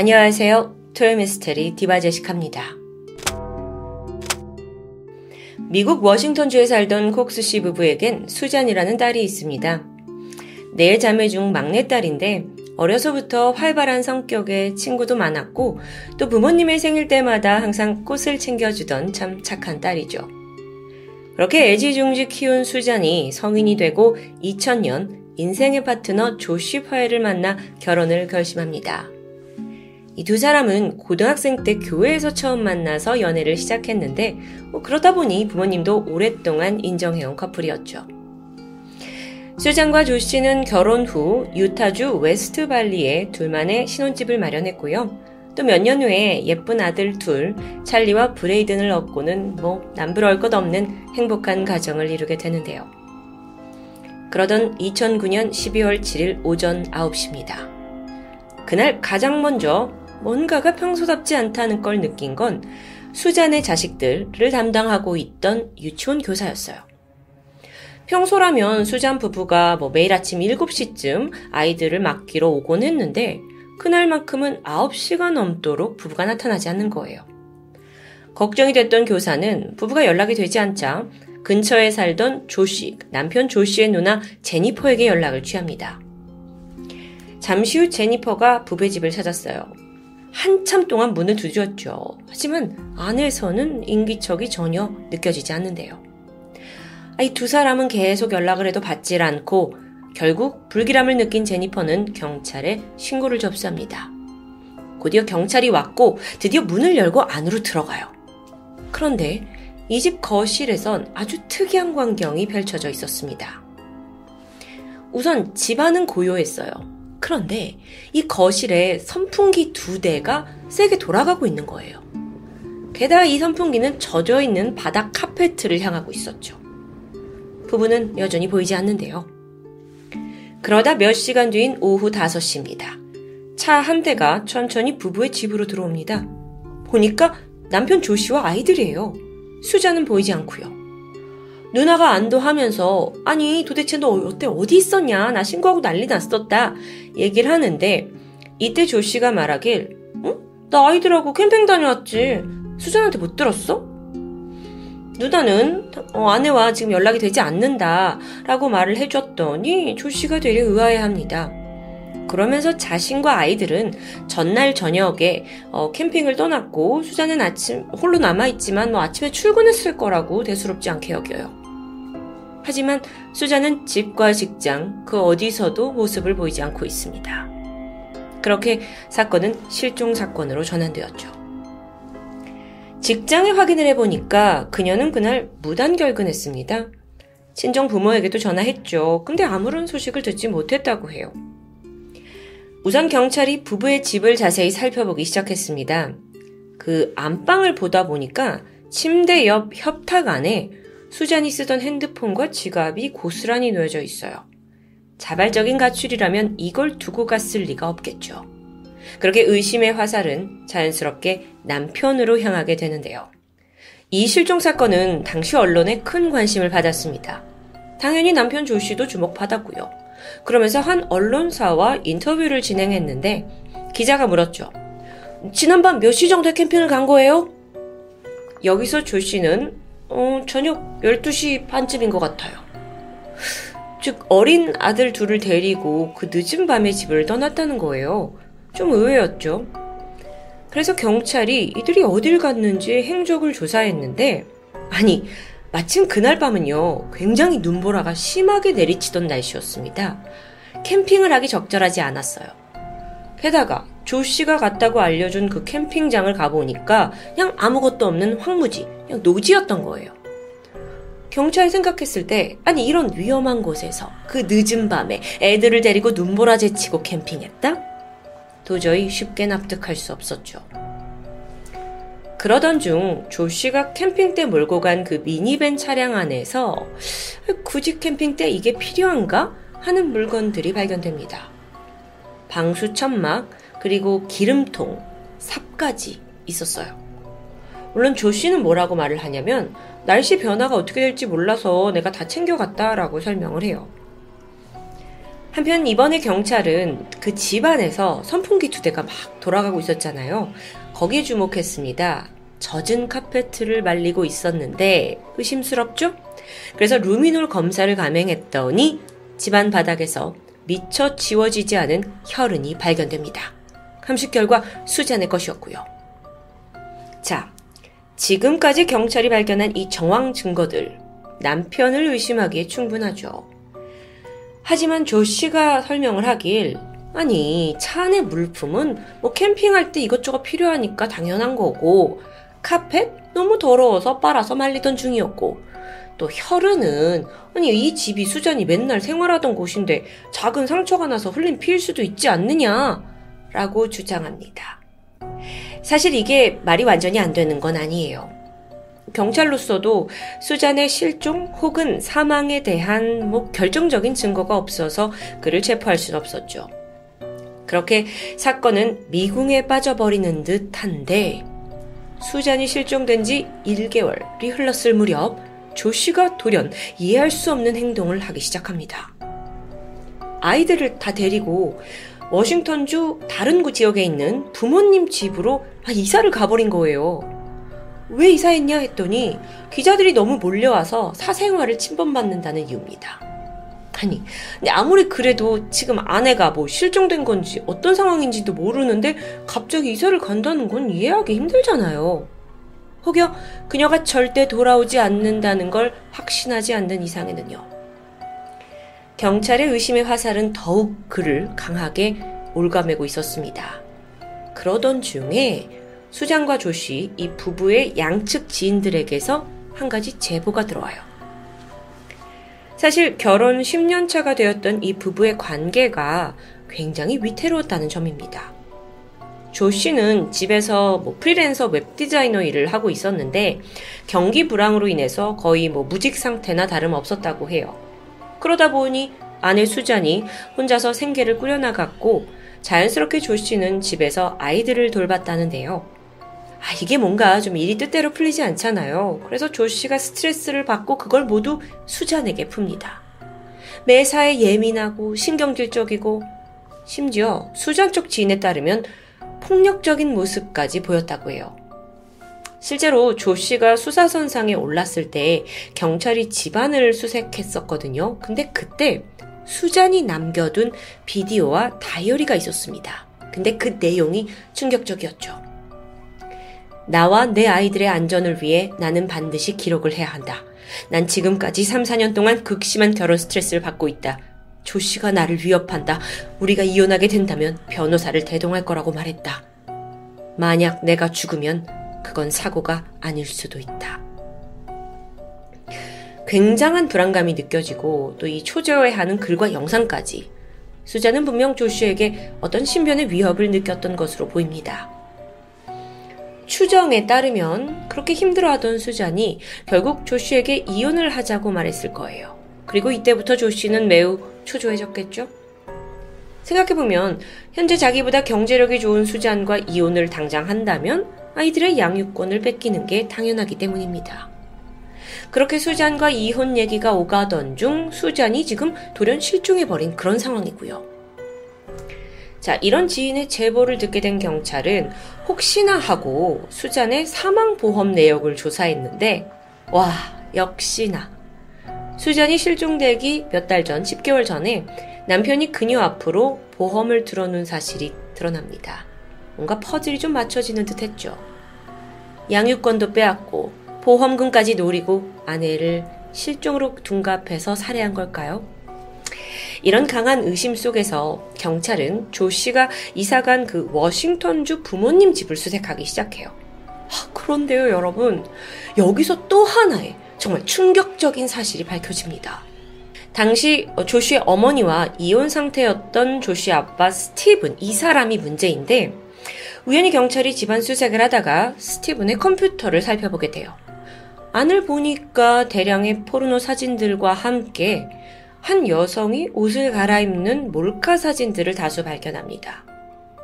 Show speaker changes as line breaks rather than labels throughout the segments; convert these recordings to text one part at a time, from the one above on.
안녕하세요. 토요미스테리 디바제식합니다. 미국 워싱턴주에 살던 콕스 씨 부부에겐 수잔이라는 딸이 있습니다. 네 자매 중 막내딸인데 어려서부터 활발한 성격에 친구도 많았고 또 부모님의 생일 때마다 항상 꽃을 챙겨주던 참 착한 딸이죠. 그렇게 애지중지 키운 수잔이 성인이 되고 2000년 인생의 파트너 조시 화해를 만나 결혼을 결심합니다. 이 두 사람은 고등학생 때 교회에서 처음 만나서 연애를 시작했는데 뭐 그러다 보니 부모님도 오랫동안 인정해온 커플이었죠. 수잔과 조 씨는 결혼 후 유타주 웨스트 밸리에 둘만의 신혼집을 마련했고요. 또 몇 년 후에 예쁜 아들 둘, 찰리와 브레이든을 얻고는 뭐 남부러울 것 없는 행복한 가정을 이루게 되는데요. 그러던 2009년 12월 7일 오전 9시입니다. 그날 가장 먼저 뭔가가 평소답지 않다는 걸 느낀 건 수잔의 자식들을 담당하고 있던 유치원 교사였어요. 평소라면 수잔 부부가 뭐 매일 아침 7시쯤 아이들을 맡기러 오곤 했는데 그날만큼은 9시가 넘도록 부부가 나타나지 않는 거예요. 걱정이 됐던 교사는 부부가 연락이 되지 않자 근처에 살던 조씨, 남편 조씨의 누나 제니퍼에게 연락을 취합니다. 잠시 후 제니퍼가 부부의 집을 찾았어요. 한참 동안 문을 두드렸죠. 하지만 안에서는 인기척이 전혀 느껴지지 않는데요. 이 두 사람은 계속 연락을 해도 받질 않고 결국 불길함을 느낀 제니퍼는 경찰에 신고를 접수합니다. 곧이어 경찰이 왔고 드디어 문을 열고 안으로 들어가요. 그런데 이 집 거실에선 아주 특이한 광경이 펼쳐져 있었습니다. 우선 집안은 고요했어요. 그런데 이 거실에 선풍기 두 대가 세게 돌아가고 있는 거예요. 게다가 이 선풍기는 젖어 있는 바닥 카페트를 향하고 있었죠. 부부는 여전히 보이지 않는데요. 그러다 몇 시간 뒤인 오후 5시입니다. 차 한 대가 천천히 부부의 집으로 들어옵니다. 보니까 남편 조씨와 아이들이에요. 수자는 보이지 않고요. 누나가 안도하면서 아니 도대체 너 어때 어디 있었냐 나 신고하고 난리 났었다 얘기를 하는데 이때 조 씨가 말하길 응? 나 아이들하고 캠핑 다녀왔지 수잔한테 못 들었어? 누나는 어, 아내와 지금 연락이 되지 않는다 라고 말을 해줬더니 조 씨가 되게 의아해합니다. 그러면서 자신과 아이들은 전날 저녁에 어, 캠핑을 떠났고 수자는 아침 홀로 남아있지만 뭐 아침에 출근했을 거라고 대수롭지 않게 여겨요. 하지만 수자는 집과 직장 그 어디서도 모습을 보이지 않고 있습니다. 그렇게 사건은 실종 사건으로 전환되었죠. 직장에 확인을 해보니까 그녀는 그날 무단 결근했습니다. 친정 부모에게도 전화했죠. 근데 아무런 소식을 듣지 못했다고 해요. 우선 경찰이 부부의 집을 자세히 살펴보기 시작했습니다. 그 안방을 보다 보니까 침대 옆 협탁 안에 수잔이 쓰던 핸드폰과 지갑이 고스란히 놓여져 있어요. 자발적인 가출이라면 이걸 두고 갔을 리가 없겠죠. 그렇게 의심의 화살은 자연스럽게 남편으로 향하게 되는데요. 이 실종 사건은 당시 언론에 큰 관심을 받았습니다. 당연히 남편 조 씨도 주목받았고요. 그러면서 한 언론사와 인터뷰를 진행했는데 기자가 물었죠. 지난밤 몇 시 정도에 캠핑을 간 거예요? 여기서 조 씨는 어, 저녁 12시 반쯤인 것 같아요. 즉, 어린 아들 둘을 데리고 그 늦은 밤에 집을 떠났다는 거예요. 좀 의외였죠. 그래서 경찰이 이들이 어딜 갔는지 행적을 조사했는데, 아니, 마침 그날 밤은요, 굉장히 눈보라가 심하게 내리치던 날씨였습니다. 캠핑을 하기 적절하지 않았어요. 게다가 조 씨가 갔다고 알려준 그 캠핑장을 가보니까 그냥 아무것도 없는 황무지, 그냥 노지였던 거예요. 경찰이 생각했을 때, 아니, 이런 위험한 곳에서 그 늦은 밤에 애들을 데리고 눈보라 제치고 캠핑했다? 도저히 쉽게 납득할 수 없었죠. 그러던 중 조 씨가 캠핑 때 몰고 간 그 미니밴 차량 안에서 굳이 캠핑 때 이게 필요한가 하는 물건들이 발견됩니다. 방수 천막, 그리고 기름통, 삽까지 있었어요. 물론 조 씨는 뭐라고 말을 하냐면 날씨 변화가 어떻게 될지 몰라서 내가 다 챙겨갔다라고 설명을 해요. 한편 이번에 경찰은 그 집안에서 선풍기 두 대가 막 돌아가고 있었잖아요. 거기에 주목했습니다. 젖은 카페트를 말리고 있었는데 의심스럽죠? 그래서 루미놀 검사를 감행했더니 집안 바닥에서 미처 지워지지 않은 혈흔이 발견됩니다. 감식 결과 수잔의 것이었고요. 자, 지금까지 경찰이 발견한 이 정황 증거들 남편을 의심하기에 충분하죠. 하지만 조 씨가 설명을 하길 아니 차 안의 물품은 뭐 캠핑할 때 이것저것 필요하니까 당연한 거고 카펫 너무 더러워서 빨아서 말리던 중이었고 또 혈흔은 아니 이 집이 수잔이 맨날 생활하던 곳인데 작은 상처가 나서 흘린 피일 수도 있지 않느냐 라고 주장합니다. 사실 이게 말이 완전히 안 되는 건 아니에요. 경찰로서도 수잔의 실종 혹은 사망에 대한 뭐 결정적인 증거가 없어서 그를 체포할 수는 없었죠. 그렇게 사건은 미궁에 빠져버리는 듯한데 수잔이 실종된 지 1개월이 흘렀을 무렵 조 씨가 돌연 이해할 수 없는 행동을 하기 시작합니다. 아이들을 다 데리고 워싱턴주 다른 지역에 있는 부모님 집으로 이사를 가버린 거예요. 왜 이사했냐 했더니 기자들이 너무 몰려와서 사생활을 침범받는다는 이유입니다. 아니, 근데 아무리 그래도 지금 아내가 뭐 실종된 건지 어떤 상황인지도 모르는데 갑자기 이사를 간다는 건 이해하기 힘들잖아요. 혹여 그녀가 절대 돌아오지 않는다는 걸 확신하지 않는 이상에는요. 경찰의 의심의 화살은 더욱 그를 강하게 올가매고 있었습니다. 그러던 중에 수장과 조씨, 이 부부의 양측 지인들에게서 한 가지 제보가 들어와요. 사실 결혼 10년 차가 되었던 이 부부의 관계가 굉장히 위태로웠다는 점입니다. 조 씨는 집에서 뭐 프리랜서 웹 디자이너 일을 하고 있었는데 경기 불황으로 인해서 거의 뭐 무직 상태나 다름 없었다고 해요. 그러다 보니 아내 수잔이 혼자서 생계를 꾸려나갔고 자연스럽게 조 씨는 집에서 아이들을 돌봤다는데요. 아, 이게 뭔가 좀 일이 뜻대로 풀리지 않잖아요. 그래서 조 씨가 스트레스를 받고 그걸 모두 수잔에게 풉니다. 매사에 예민하고 신경질적이고 심지어 수잔 쪽 지인에 따르면 폭력적인 모습까지 보였다고 해요. 실제로 조 씨가 수사선상에 올랐을 때 경찰이 집안을 수색했었거든요. 근데 그때 수잔이 남겨둔 비디오와 다이어리가 있었습니다. 근데 그 내용이 충격적이었죠. 나와 내 아이들의 안전을 위해 나는 반드시 기록을 해야 한다. 난 지금까지 3, 4년 동안 극심한 결혼 스트레스를 받고 있다. 조 씨가 나를 위협한다. 우리가 이혼하게 된다면 변호사를 대동할 거라고 말했다. 만약 내가 죽으면 그건 사고가 아닐 수도 있다. 굉장한 불안감이 느껴지고 또 이 초조해하는 글과 영상까지 수자는 분명 조 씨에게 어떤 신변의 위협을 느꼈던 것으로 보입니다. 추정에 따르면 그렇게 힘들어하던 수잔이 결국 조 씨에게 이혼을 하자고 말했을 거예요. 그리고 이때부터 조 씨는 매우 초조해졌겠죠? 생각해보면 현재 자기보다 경제력이 좋은 수잔과 이혼을 당장 한다면 아이들의 양육권을 뺏기는 게 당연하기 때문입니다. 그렇게 수잔과 이혼 얘기가 오가던 중 수잔이 지금 돌연 실종해버린 그런 상황이고요. 자, 이런 지인의 제보를 듣게 된 경찰은 혹시나 하고 수잔의 사망보험 내역을 조사했는데, 와, 역시나. 수잔이 실종되기 몇 달 전, 10개월 전에 남편이 그녀 앞으로 보험을 들어놓은 사실이 드러납니다. 뭔가 퍼즐이 좀 맞춰지는 듯 했죠. 양육권도 빼앗고, 보험금까지 노리고 아내를 실종으로 둔갑해서 살해한 걸까요? 이런 강한 의심 속에서 경찰은 조 씨가 이사간 그 워싱턴주 부모님 집을 수색하기 시작해요. 아, 그런데요, 여러분. 여기서 또 하나의 정말 충격적인 사실이 밝혀집니다. 당시 조 씨의 어머니와 이혼 상태였던 조씨 아빠 스티븐, 이 사람이 문제인데, 우연히 경찰이 집안 수색을 하다가 스티븐의 컴퓨터를 살펴보게 돼요. 안을 보니까 대량의 포르노 사진들과 함께 한 여성이 옷을 갈아입는 몰카 사진들을 다수 발견합니다.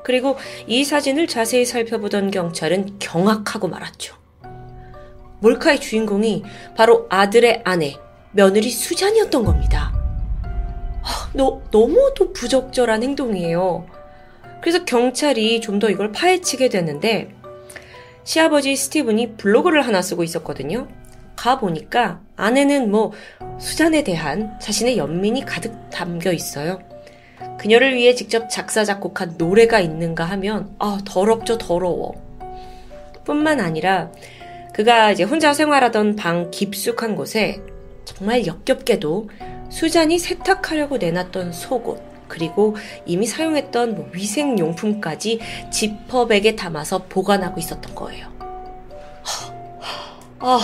그리고 이 사진을 자세히 살펴보던 경찰은 경악하고 말았죠. 몰카의 주인공이 바로 아들의 아내, 며느리 수잔이었던 겁니다. 너, 너무도 부적절한 행동이에요. 그래서 경찰이 좀 더 이걸 파헤치게 되는데 시아버지 스티븐이 블로그를 하나 쓰고 있었거든요. 가보니까 안에는 뭐 수잔에 대한 자신의 연민이 가득 담겨 있어요. 그녀를 위해 직접 작사, 작곡한 노래가 있는가 하면, 아, 더럽죠, 더러워. 뿐만 아니라, 그가 이제 혼자 생활하던 방 깊숙한 곳에 정말 역겹게도 수잔이 세탁하려고 내놨던 속옷, 그리고 이미 사용했던 뭐 위생용품까지 지퍼백에 담아서 보관하고 있었던 거예요. 아,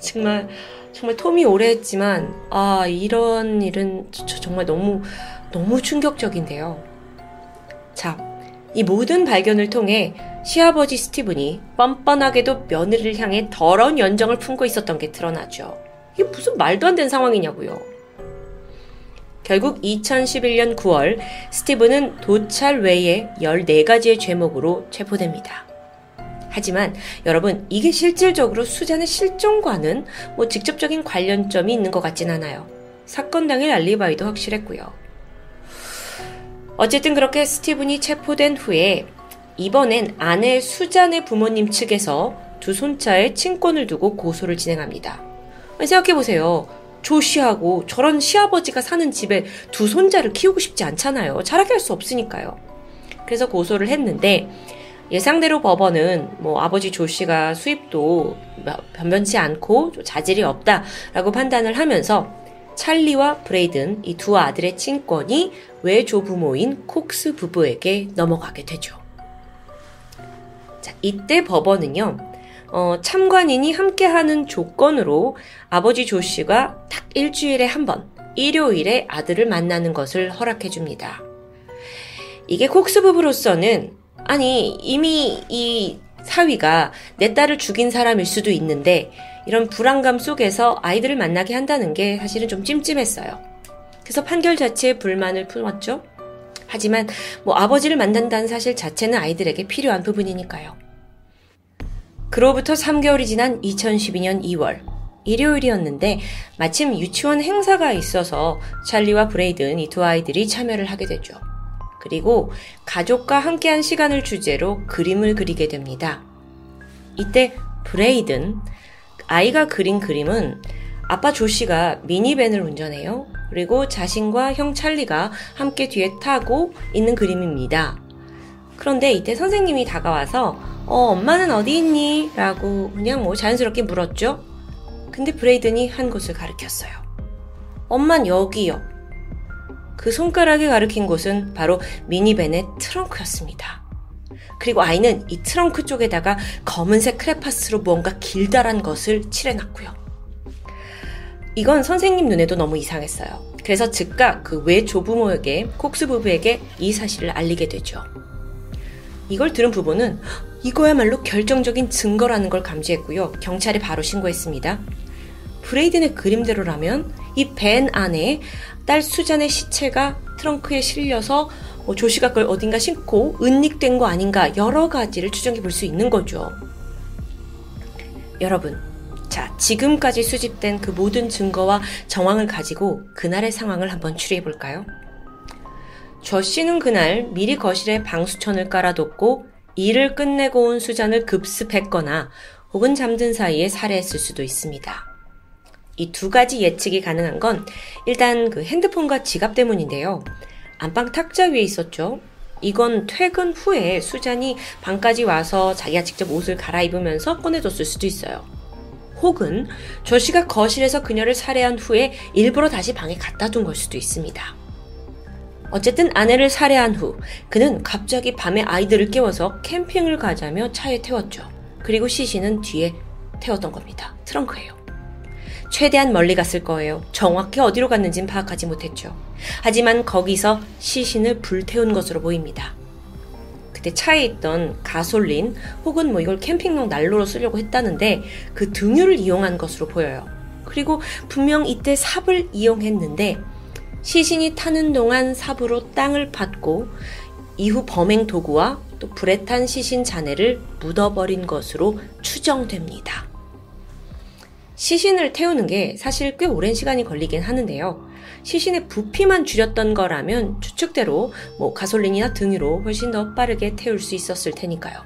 정말, 정말 톰이 오래 했지만, 아, 이런 일은 정말 너무, 너무 충격적인데요. 자, 이 모든 발견을 통해 시아버지 스티븐이 뻔뻔하게도 며느리를 향해 더러운 연정을 품고 있었던 게 드러나죠. 이게 무슨 말도 안 되는 상황이냐고요. 결국 2011년 9월 스티븐은 도찰 외에 14가지의 죄목으로 체포됩니다. 하지만 여러분 이게 실질적으로 수잔의 실종과는 뭐 직접적인 관련점이 있는 것 같진 않아요. 사건 당일 알리바이도 확실했고요. 어쨌든 그렇게 스티븐이 체포된 후에 이번엔 아내 수잔의 부모님 측에서 두 손자의 친권을 두고 고소를 진행합니다. 생각해보세요. 조 씨하고 저런 시아버지가 사는 집에 두 손자를 키우고 싶지 않잖아요. 잘하게 할 수 없으니까요. 그래서 고소를 했는데 예상대로 법원은 뭐 아버지 조 씨가 수입도 변변치 않고 자질이 없다라고 판단을 하면서 찰리와 브레이든 이 두 아들의 친권이 외조 부모인 콕스 부부에게 넘어가게 되죠. 자, 이때 법원은요. 어, 참관인이 함께하는 조건으로 아버지 조 씨가 딱 일주일에 한 번, 일요일에 아들을 만나는 것을 허락해 줍니다. 이게 콕스 부부로서는 아니 이미 이 사위가 내 딸을 죽인 사람일 수도 있는데 이런 불안감 속에서 아이들을 만나게 한다는 게 사실은 좀 찜찜했어요. 그래서 판결 자체에 불만을 품었죠. 하지만 뭐 아버지를 만난다는 사실 자체는 아이들에게 필요한 부분이니까요. 그로부터 3개월이 지난 2012년 2월, 일요일이었는데 마침 유치원 행사가 있어서 찰리와 브레이든 이 두 아이들이 참여를 하게 되죠. 그리고 가족과 함께한 시간을 주제로 그림을 그리게 됩니다. 이때 브레이든 아이가 그린 그림은 아빠 조씨가 미니밴을 운전해요. 그리고 자신과 형 찰리가 함께 뒤에 타고 있는 그림입니다. 그런데 이때 선생님이 다가와서 어, 엄마는 어디 있니? 라고 그냥 뭐 자연스럽게 물었죠. 근데 브레이든이 한 곳을 가리켰어요. 엄만 여기요. 그 손가락이 가리킨 곳은 바로 미니밴의 트렁크였습니다. 그리고 아이는 이 트렁크 쪽에다가 검은색 크레파스로 무언가 길다란 것을 칠해놨고요. 이건 선생님 눈에도 너무 이상했어요. 그래서 즉각 그 외 조부모에게 콕스 부부에게 이 사실을 알리게 되죠. 이걸 들은 부부는 이거야말로 결정적인 증거라는 걸 감지했고요. 경찰에 바로 신고했습니다. 브레이든의 그림대로라면 이 밴 안에 딸 수잔의 시체가 트렁크에 실려서 뭐 조씨가 그걸 어딘가 신고 은닉된 거 아닌가 여러 가지를 추정해 볼 수 있는 거죠. 여러분, 자, 지금까지 수집된 그 모든 증거와 정황을 가지고 그날의 상황을 한번 추리해 볼까요? 저 씨는 그날 미리 거실에 방수천을 깔아뒀고 일을 끝내고 온 수잔을 급습했거나 혹은 잠든 사이에 살해했을 수도 있습니다. 이 두 가지 예측이 가능한 건 일단 그 핸드폰과 지갑 때문인데요. 안방 탁자 위에 있었죠. 이건 퇴근 후에 수잔이 방까지 와서 자기가 직접 옷을 갈아입으면서 꺼내뒀을 수도 있어요. 혹은 조 씨가 거실에서 그녀를 살해한 후에 일부러 다시 방에 갖다 둔 걸 수도 있습니다. 어쨌든 아내를 살해한 후 그는 갑자기 밤에 아이들을 깨워서 캠핑을 가자며 차에 태웠죠. 그리고 시신은 뒤에 태웠던 겁니다. 트렁크예요. 최대한 멀리 갔을 거예요. 정확히 어디로 갔는지는 파악하지 못했죠. 하지만 거기서 시신을 불태운 것으로 보입니다. 그때 차에 있던 가솔린 혹은 뭐 이걸 캠핑용 난로로 쓰려고 했다는데 그 등유를 이용한 것으로 보여요. 그리고 분명 이때 삽을 이용했는데 시신이 타는 동안 삽으로 땅을 팠고 이후 범행 도구와 또 불에 탄 시신 잔해를 묻어버린 것으로 추정됩니다. 시신을 태우는 게 사실 꽤 오랜 시간이 걸리긴 하는데요. 시신의 부피만 줄였던 거라면 추측대로 뭐 가솔린이나 등유로 훨씬 더 빠르게 태울 수 있었을 테니까요.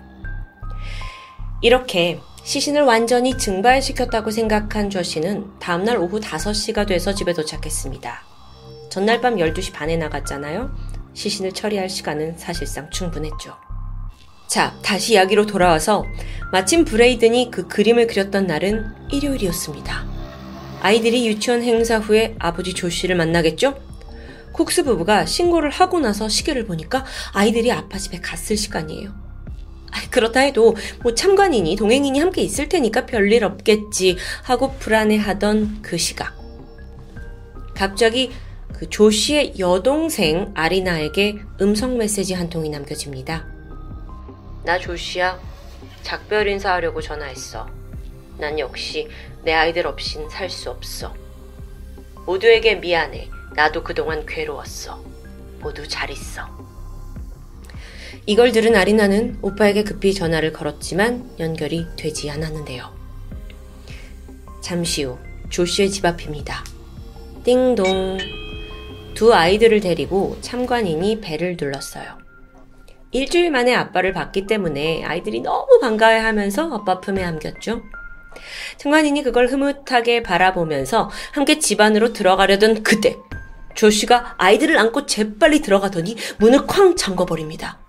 이렇게 시신을 완전히 증발시켰다고 생각한 조 씨는 다음날 오후 5시가 돼서 집에 도착했습니다. 전날 밤 12시 반에 나갔잖아요. 시신을 처리할 시간은 사실상 충분했죠. 자, 다시 이야기로 돌아와서 마침 브레이든이 그 그림을 그렸던 날은 일요일이었습니다. 아이들이 유치원 행사 후에 아버지 조 씨를 만나겠죠? 콕스 부부가 신고를 하고 나서 시계를 보니까 아이들이 아빠 집에 갔을 시간이에요. 그렇다 해도 뭐 참관인이 동행인이 함께 있을 테니까 별일 없겠지 하고 불안해하던 그 시각. 갑자기 그 조 씨의 여동생 아리나에게 음성 메시지 한 통이 남겨집니다. 나 조 씨야. 작별 인사하려고 전화했어. 난 역시 내 아이들 없인 살 수 없어. 모두에게 미안해. 나도 그동안 괴로웠어. 모두 잘 있어. 이걸 들은 아리나는 오빠에게 급히 전화를 걸었지만 연결이 되지 않았는데요. 잠시 후 조씨의 집 앞입니다. 띵동. 두 아이들을 데리고 참관인이 배를 눌렀어요. 일주일 만에 아빠를 봤기 때문에 아이들이 너무 반가워 하면서 아빠 품에 안겼죠. 청관인이 그걸 흐뭇하게 바라보면서 함께 집 안으로 들어가려던 그때 조씨가 아이들을 안고 재빨리 들어가더니 문을 쾅 잠궈버립니다.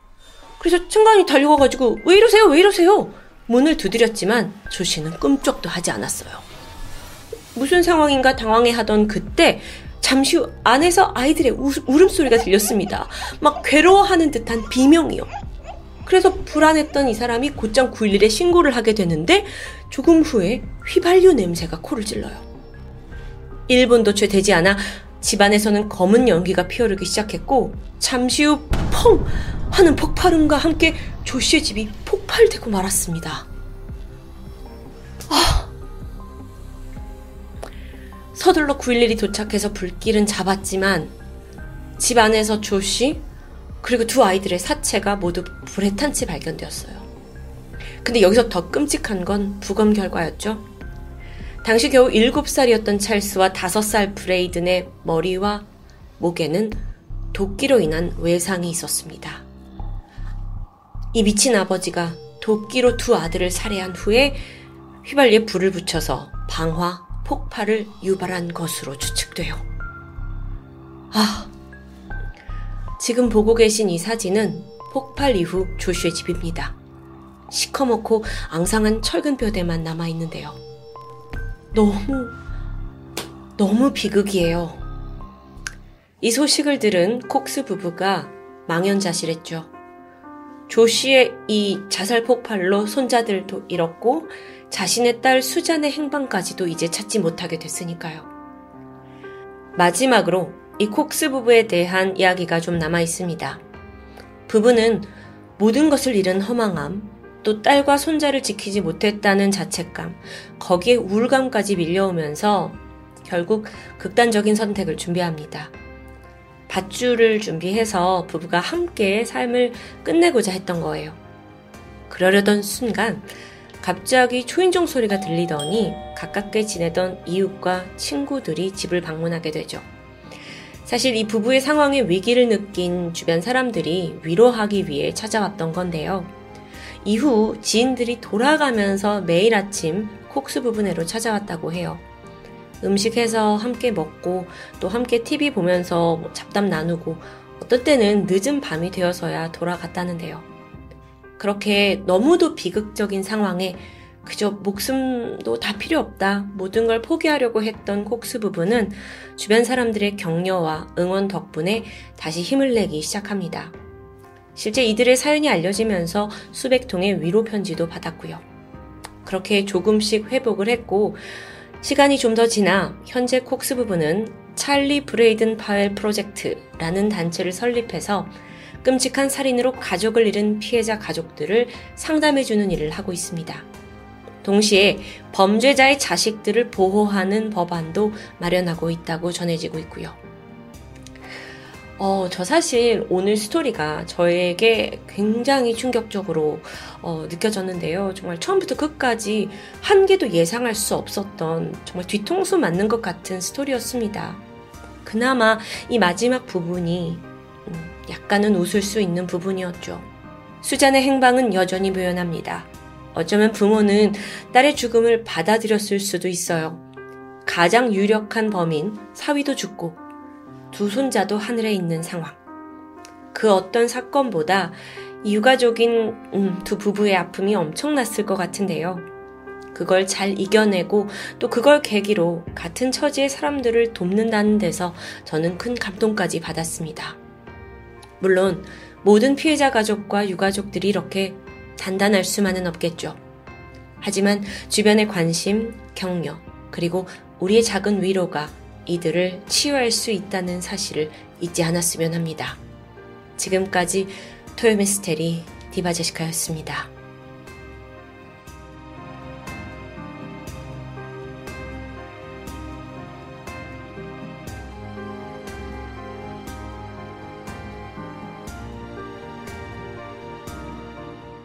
그래서 청관이 달려가가지고 왜 이러세요? 왜 이러세요? 문을 두드렸지만 조씨는 꿈쩍도 하지 않았어요. 무슨 상황인가 당황해하던 그때 잠시 후 안에서 아이들의 우, 울음소리가 들렸습니다. 막 괴로워하는 듯한 비명이요. 그래서 불안했던 이 사람이 곧장 911에 신고를 하게 되는데 조금 후에 휘발유 냄새가 코를 찔러요. 1분도 채 되지 않아 집안에서는 검은 연기가 피어르기 시작했고 잠시 후 펑! 하는 폭발음과 함께 조 씨의 집이 폭발되고 말았습니다. 서둘러 911이 도착해서 불길은 잡았지만 집 안에서 조 씨, 그리고 두 아이들의 사체가 모두 불에 탄 채 발견되었어요. 근데 여기서 더 끔찍한 건 부검 결과였죠. 당시 겨우 7살이었던 찰스와 5살 브레이든의 머리와 목에는 도끼로 인한 외상이 있었습니다. 이 미친 아버지가 도끼로 두 아들을 살해한 후에 휘발유에 불을 붙여서 방화, 폭발을 유발한 것으로 추측돼요. 아, 지금 보고 계신 이 사진은 폭발 이후 조슈의 집입니다. 시커멓고 앙상한 철근 뼈대만 남아있는데요. 너무, 너무 비극이에요. 이 소식을 들은 콕스 부부가 망연자실했죠. 조 씨의 이 자살 폭발로 손자들도 잃었고 자신의 딸 수잔의 행방까지도 이제 찾지 못하게 됐으니까요. 마지막으로 이 콕스 부부에 대한 이야기가 좀 남아 있습니다. 부부는 모든 것을 잃은 허망함, 또 딸과 손자를 지키지 못했다는 자책감, 거기에 우울감까지 밀려오면서 결국 극단적인 선택을 준비합니다. 밧줄을 준비해서 부부가 함께 삶을 끝내고자 했던 거예요. 그러려던 순간 갑자기 초인종 소리가 들리더니 가깝게 지내던 이웃과 친구들이 집을 방문하게 되죠. 사실 이 부부의 상황에 위기를 느낀 주변 사람들이 위로하기 위해 찾아왔던 건데요. 이후 지인들이 돌아가면서 매일 아침 콕스 부부네로 찾아왔다고 해요. 음식해서 함께 먹고 또 함께 TV 보면서 뭐 잡담 나누고 어떨 때는 늦은 밤이 되어서야 돌아갔다는데요. 그렇게 너무도 비극적인 상황에 그저 목숨도 다 필요 없다. 모든 걸 포기하려고 했던 콕스 부부는 주변 사람들의 격려와 응원 덕분에 다시 힘을 내기 시작합니다. 실제 이들의 사연이 알려지면서 수백 통의 위로 편지도 받았고요. 그렇게 조금씩 회복을 했고 시간이 좀 더 지나 현재 콕스 부부는 찰리 브레이든 파웰 프로젝트라는 단체를 설립해서 끔찍한 살인으로 가족을 잃은 피해자 가족들을 상담해주는 일을 하고 있습니다. 동시에 범죄자의 자식들을 보호하는 법안도 마련하고 있다고 전해지고 있고요. 어, 저 사실 오늘 스토리가 저에게 굉장히 충격적으로 어, 느껴졌는데요. 정말 처음부터 끝까지 한 개도 예상할 수 없었던 정말 뒤통수 맞는 것 같은 스토리였습니다. 그나마 이 마지막 부분이 음, 약간은 웃을 수 있는 부분이었죠. 수잔의 행방은 여전히 묘연합니다. 어쩌면 부모는 딸의 죽음을 받아들였을 수도 있어요. 가장 유력한 범인 사위도 죽고 두 손자도 하늘에 있는 상황. 그 어떤 사건보다 유가족인 음, 두 부부의 아픔이 엄청났을 것 같은데요. 그걸 잘 이겨내고 또 그걸 계기로 같은 처지의 사람들을 돕는다는 데서 저는 큰 감동까지 받았습니다. 물론 모든 피해자 가족과 유가족들이 이렇게 단단할 수만은 없겠죠. 하지만 주변의 관심, 격려, 그리고 우리의 작은 위로가 이들을 치유할 수 있다는 사실을 잊지 않았으면 합니다. 지금까지 토요미스테리 디바제시카였습니다.